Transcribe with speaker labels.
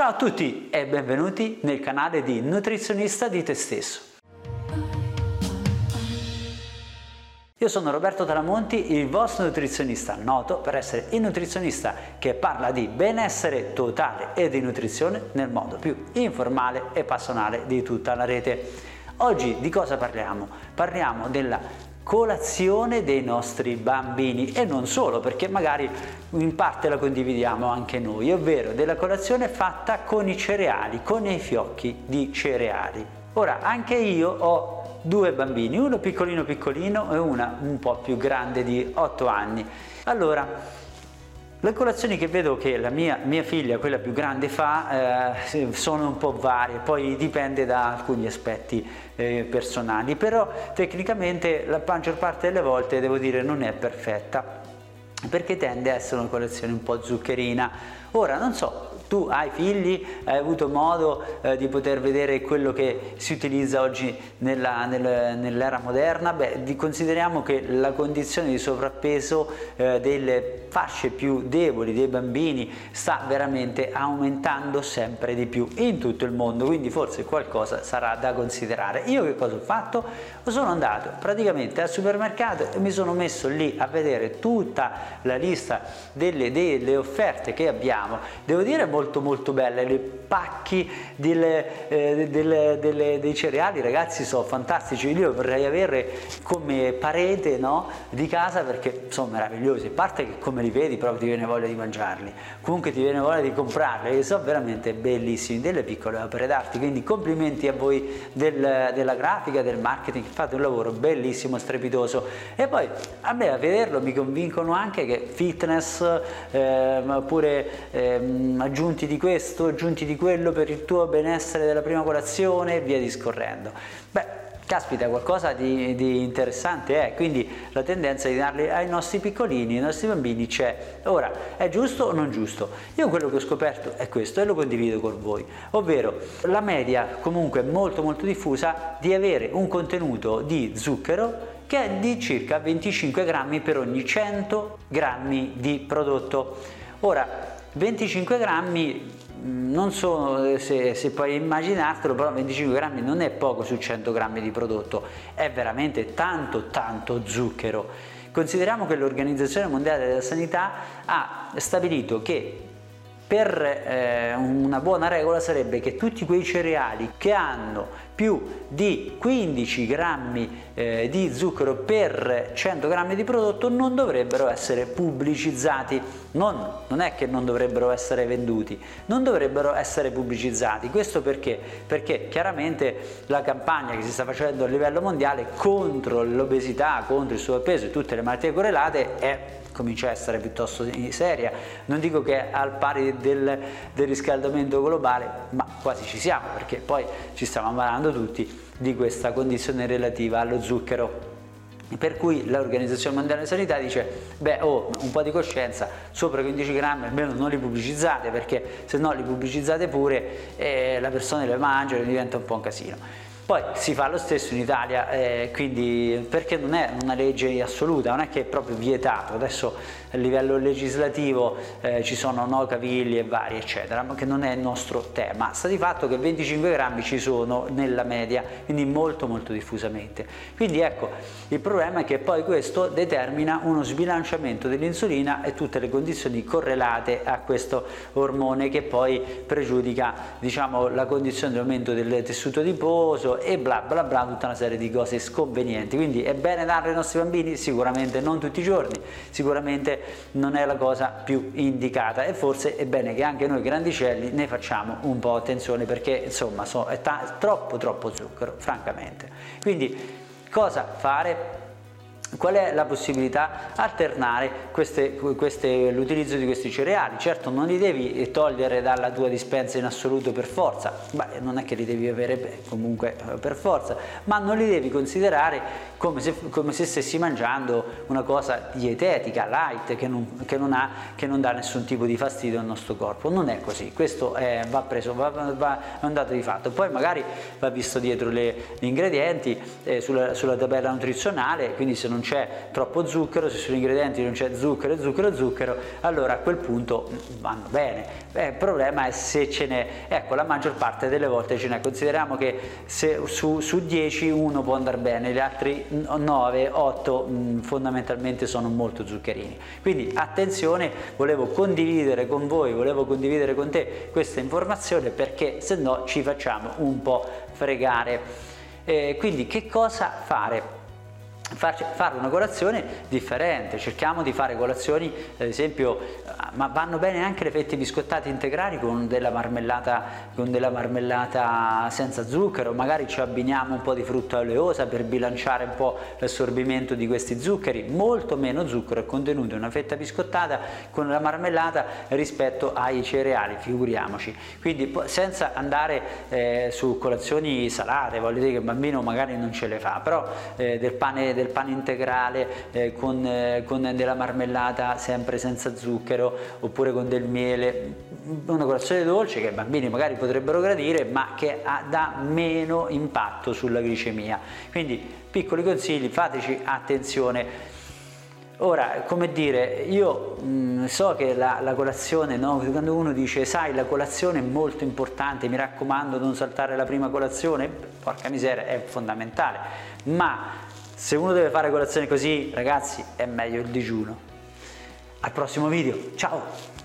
Speaker 1: Ciao a tutti e benvenuti nel canale di Nutrizionista di te stesso. Io sono Roberto Talamonti, il vostro nutrizionista, noto per essere il nutrizionista che parla di benessere totale e di nutrizione nel modo più informale e passionale di tutta la rete. Oggi di cosa parliamo? Parliamo della colazione dei nostri bambini e non solo perché magari in parte la condividiamo anche noi, ovvero della colazione fatta con i cereali, con i fiocchi di cereali. Ora anche io ho due bambini, uno piccolino piccolino e una un po' più grande di 8 anni. Allora, le colazioni che vedo che la mia, mia figlia, quella più grande, fa eh, sono un po' varie, poi dipende da alcuni aspetti eh, personali, però tecnicamente la maggior parte delle volte devo dire non è perfetta perché tende a essere una colazione un po' zuccherina. Ora non so, tu hai figli, hai avuto modo eh, di poter vedere quello che si utilizza oggi nella, nel, nell'era moderna? Beh, consideriamo che la condizione di sovrappeso eh, delle fasce più deboli dei bambini sta veramente aumentando sempre di più in tutto il mondo, quindi forse qualcosa sarà da considerare. Io che cosa ho fatto? Sono andato praticamente al supermercato e mi sono messo lì a vedere tutta la lista delle, delle offerte che abbiamo. Devo dire molto molto molto belle, le pacchi delle, eh, delle, delle, dei cereali ragazzi sono fantastici, io vorrei avere come parete no, di casa perché sono meravigliosi, a parte che come li vedi proprio ti viene voglia di mangiarli, comunque ti viene voglia di comprarli, che sono veramente bellissimi, delle piccole opere d'arte, quindi complimenti a voi del, della grafica, del marketing, fate un lavoro bellissimo, strepitoso. E poi a me a vederlo mi convincono anche che fitness eh, oppure eh, aggiunti di questo, aggiunti di quello per il tuo benessere della prima colazione e via discorrendo. Beh, caspita, qualcosa di, di, interessante è, quindi la tendenza di darli ai nostri piccolini, ai nostri bambini c'è. Ora, è giusto o non giusto? Io quello che ho scoperto è questo e lo condivido con voi, ovvero la media comunque molto molto diffusa di avere un contenuto di zucchero che è di circa 25 grammi per ogni 100 grammi di prodotto. Ora, 25 grammi mm, non sono, se, se puoi immaginartelo, però 25 grammi non è poco su 100 grammi di prodotto, è veramente tanto tanto zucchero. Consideriamo che l'Organizzazione Mondiale della Sanità ha stabilito che per eh, una buona regola sarebbe che tutti quei cereali che hanno più di 15 grammi eh, di zucchero per 100 grammi di prodotto non dovrebbero essere pubblicizzati non, non è che non dovrebbero essere venduti non dovrebbero essere pubblicizzati questo perché? perché chiaramente la campagna che si sta facendo a livello mondiale contro l'obesità contro il sovrappeso e tutte le malattie correlate è comincia a essere piuttosto seria. Non dico che è al pari del, del riscaldamento globale, ma quasi ci siamo, perché poi ci stiamo ammalando tutti di questa condizione relativa allo zucchero. Per cui l'Organizzazione Mondiale della Sanità dice, beh, oh, un po' di coscienza, sopra 15 grammi almeno non li pubblicizzate, perché se no li pubblicizzate pure eh, la persona le mangia e diventa un po' un casino. Poi si fa lo stesso in Italia, eh, quindi perché non è una legge assoluta, non è che è proprio vietato, adesso a livello legislativo eh, ci sono no cavilli e vari eccetera, ma che non è il nostro tema. Sta di fatto che 25 grammi ci sono nella media, quindi molto molto diffusamente. Quindi ecco, il problema è che poi questo determina uno sbilanciamento dell'insulina e tutte le condizioni correlate a questo ormone che poi pregiudica diciamo, la condizione di aumento del tessuto adiposo e bla bla bla, tutta una serie di cose sconvenienti. Quindi è bene darle ai nostri bambini? Sicuramente non tutti i giorni, sicuramente non è la cosa più indicata. E forse è bene che anche noi grandicelli ne facciamo un po' attenzione perché insomma so, è, troppo troppo zucchero francamente. Quindi cosa fare Qual è la possibilità? Alternare l'utilizzo di questi cereali. Certo non li devi togliere dalla tua dispensa in assoluto per forza, beh, non è che li devi avere comunque eh, per forza, ma non li devi considerare come se, come se stessi mangiando una cosa dietetica, light, che non, che, non ha, che non, dà nessun tipo di fastidio al nostro corpo. Non è così, questo è, va preso, va, va, è un dato di fatto. Poi magari va visto dietro le, gli ingredienti eh, sulla, sulla tabella nutrizionale, quindi se non non c'è troppo zucchero, se sugli ingredienti non c'è zucchero, zucchero, zucchero, allora a quel punto mm, vanno bene. Beh, il problema è se ce n'è, ecco la maggior parte delle volte ce n'è, consideriamo che se su, su 10 uno può andare bene, gli altri 9, 8 mh, fondamentalmente sono molto zuccherini. Quindi attenzione, volevo condividere con voi, volevo condividere con te questa informazione perché se no ci facciamo un po' fregare. Eh, quindi che cosa fare? Fare una colazione differente, cerchiamo di fare colazioni ad esempio, ma vanno bene anche le fette biscottate integrali con della marmellata, con della marmellata senza zucchero, magari ci abbiniamo un po' di frutta oleosa per bilanciare un po' l'assorbimento di questi zuccheri, molto meno zucchero è contenuto in una fetta biscottata con la marmellata rispetto ai cereali, figuriamoci, quindi senza andare eh, su colazioni salate, voglio dire che il bambino magari non ce le fa, però eh, del pane del pane integrale eh, con, eh, con, della marmellata sempre senza zucchero oppure con del miele, una colazione dolce che i bambini magari potrebbero gradire ma che ha, dà meno impatto sulla glicemia. Quindi piccoli consigli, fateci attenzione. Ora, come dire, io mh, mm, so che la, la colazione, no? quando uno dice sai la colazione è molto importante, mi raccomando non saltare la prima colazione, porca miseria, è fondamentale, ma se uno deve fare colazione così, ragazzi, è meglio il digiuno. Al prossimo video, ciao!